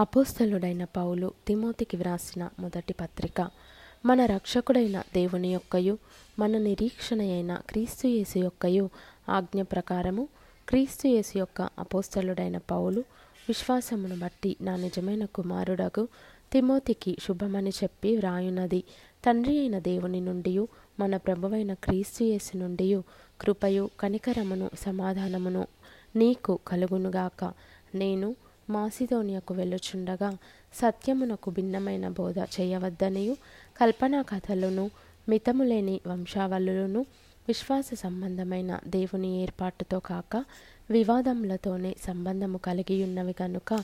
అపోస్తలుడైన పౌలు తిమోతికి వ్రాసిన మొదటి పత్రిక. మన రక్షకుడైన దేవుని యొక్కయు మన నిరీక్షణ అయిన క్రీస్తుయేసు యొక్కయు ఆజ్ఞ ప్రకారము క్రీస్తుయేసు యొక్క అపోస్తలుడైన పౌలు విశ్వాసమును బట్టి నా నిజమైన కుమారుడగు తిమోతికి శుభమని చెప్పి వ్రాయున్నది తండ్రి అయిన దేవుని నుండి మన ప్రభువైన క్రీస్తుయేసు నుండి కృపయు కనికరమును సమాధానమును నీకు కలుగునుగాక. నేను మాసిదోనియకు వెళ్ళుచుండగా సత్యమునకు భిన్నమైన బోధ చేయవద్దనియు కల్పనా కథలను మితములేని వంశావళులను విశ్వాస సంబంధమైన దేవుని ఏర్పాటుతో కాక వివాదములతోనే సంబంధము కలిగి ఉన్నవి కనుక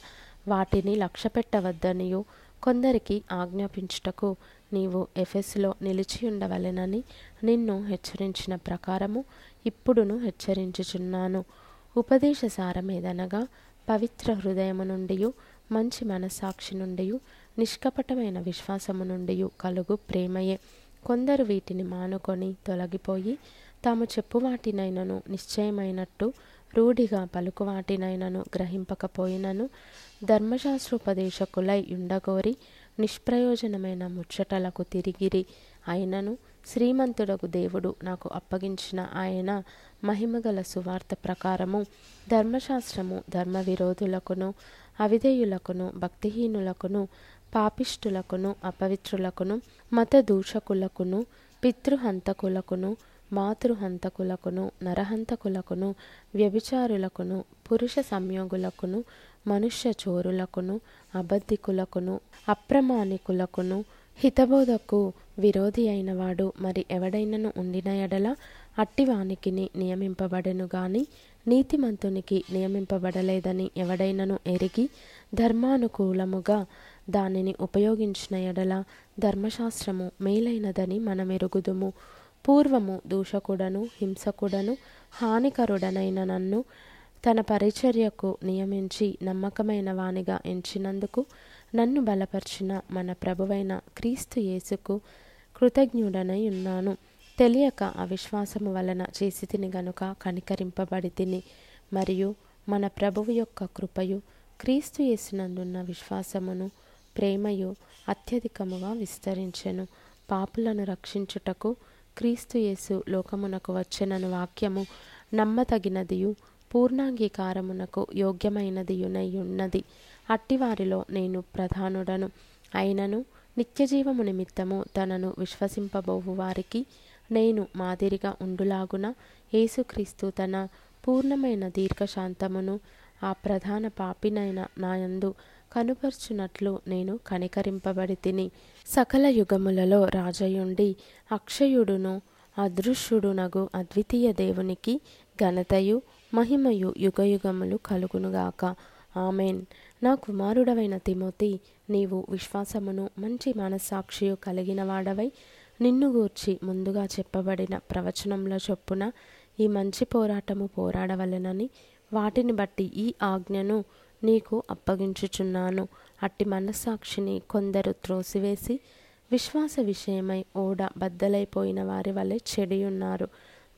వాటిని లక్ష్యపెట్టవద్దనియు కొందరికి ఆజ్ఞాపించుటకు నీవు ఎఫెస్లో నిలిచి ఉండవలెనని నిన్ను హెచ్చరించిన ప్రకారము ఇప్పుడును హెచ్చరించుచున్నాను. ఉపదేశ సారమేదనగా పవిత్ర హృదయము నుండి మంచి మనస్సాక్షి నుండి నిష్కపటమైన విశ్వాసము నుండి కలుగు ప్రేమయే. కొందరు వీటిని మానుకొని తొలగిపోయి తాము చెప్పు వాటినైనను నిశ్చయమైనట్టు రూఢిగా పలుకు వాటినైనను గ్రహింపకపోయినను ధర్మశాస్త్రోపదేశకులై ఉండగోరి నిష్ప్రయోజనమైన ముచ్చటలకు తిరిగిరి. అయినను శ్రీమంతుడకు దేవుడు నాకు అప్పగించిన ఆయన మహిమగల సువార్త ప్రకారము ధర్మశాస్త్రము ధర్మ విరోధులకును అవిధేయులకును భక్తిహీనులకును పాపిష్టులకును అపవిత్రులకును మత దూషకులకును పితృహంతకులకును మాతృహంతకులకును నరహంతకులకును వ్యభిచారులకును పురుష సంయోగులకును మనుష్య చోరులకును అబద్ధికులకును అప్రమాణికులకును హితబోధకు విరోధి అయినవాడు మరి ఎవడైనను ఉండిన ఎడల అట్టివానికిని నియమింపబడెను గాని నీతిమంతునికి నియమింపబడలేదని ఎవడైనను ఎరిగి ధర్మానుకూలముగా దానిని ఉపయోగించిన ఎడల ధర్మశాస్త్రము మేలైనదని మనమెరుగుదుము. పూర్వము దూషకుడను హింసకుడను హానికరుడనైన నన్ను తన పరిచర్యకు నియమించి నమ్మకమైన వానిగా ఎంచినందుకు నన్ను బలపరిచిన మన ప్రభువైన క్రీస్తు యేసుకు కృతజ్ఞుడనై ఉన్నాను. తెలియక అవిశ్వాసము వలన చేసి తిని గనుక కనికరింపబడి తిని మరియు మన ప్రభువు యొక్క కృపయు క్రీస్తు యేసునందున్న విశ్వాసమును ప్రేమయు అత్యధికముగా విస్తరించెను. పాపులను రక్షించుటకు క్రీస్తు యేసు లోకమునకు వచ్చెనను వాక్యము నమ్మతగినదియు పూర్ణాంగీకారమునకు యోగ్యమైనదియునై ఉన్నది. అట్టివారిలో నేను ప్రధానుడను. అయినను నిత్యజీవము నిమిత్తము తనను విశ్వసింపబోవు వారికి నేను మాదిరిగా ఉండులాగున యేసుక్రీస్తు తన పూర్ణమైన దీర్ఘశాంతమును ఆ ప్రధాన పాపినైన నాయందు కనుపర్చునట్లు నేను కనికరింపబడి తిని సకల యుగములలో రాజయుండి అక్షయుడును అదృశ్యుడునగు అద్వితీయ దేవునికి ఘనతయు మహిమయు యుగయుగములు కలుగునుగాక. ఆమెన్. నా కుమారుడవైన తిమోతి నీవు విశ్వాసమును మంచి మనస్సాక్షియు కలిగిన వాడవై నిన్ను గూర్చి ముందుగా చెప్పబడిన ప్రవచనంలో చొప్పున ఈ మంచి పోరాటము పోరాడవలెనని వాటిని బట్టి ఈ ఆజ్ఞను నీకు అప్పగించుచున్నాను. అట్టి మనస్సాక్షిని కొందరు త్రోసివేసి విశ్వాస విషయమై ఓడ బద్దలైపోయిన వారి వలె చెడియున్నారు.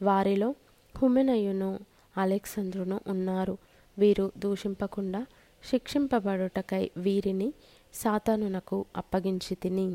వారిలో హుమెనయును అలెక్సంద్రును ఉన్నారు. వీరు దూషింపకుండా శిక్షింపబడుటకై వీరిని సాతానునకు అప్పగించి తిని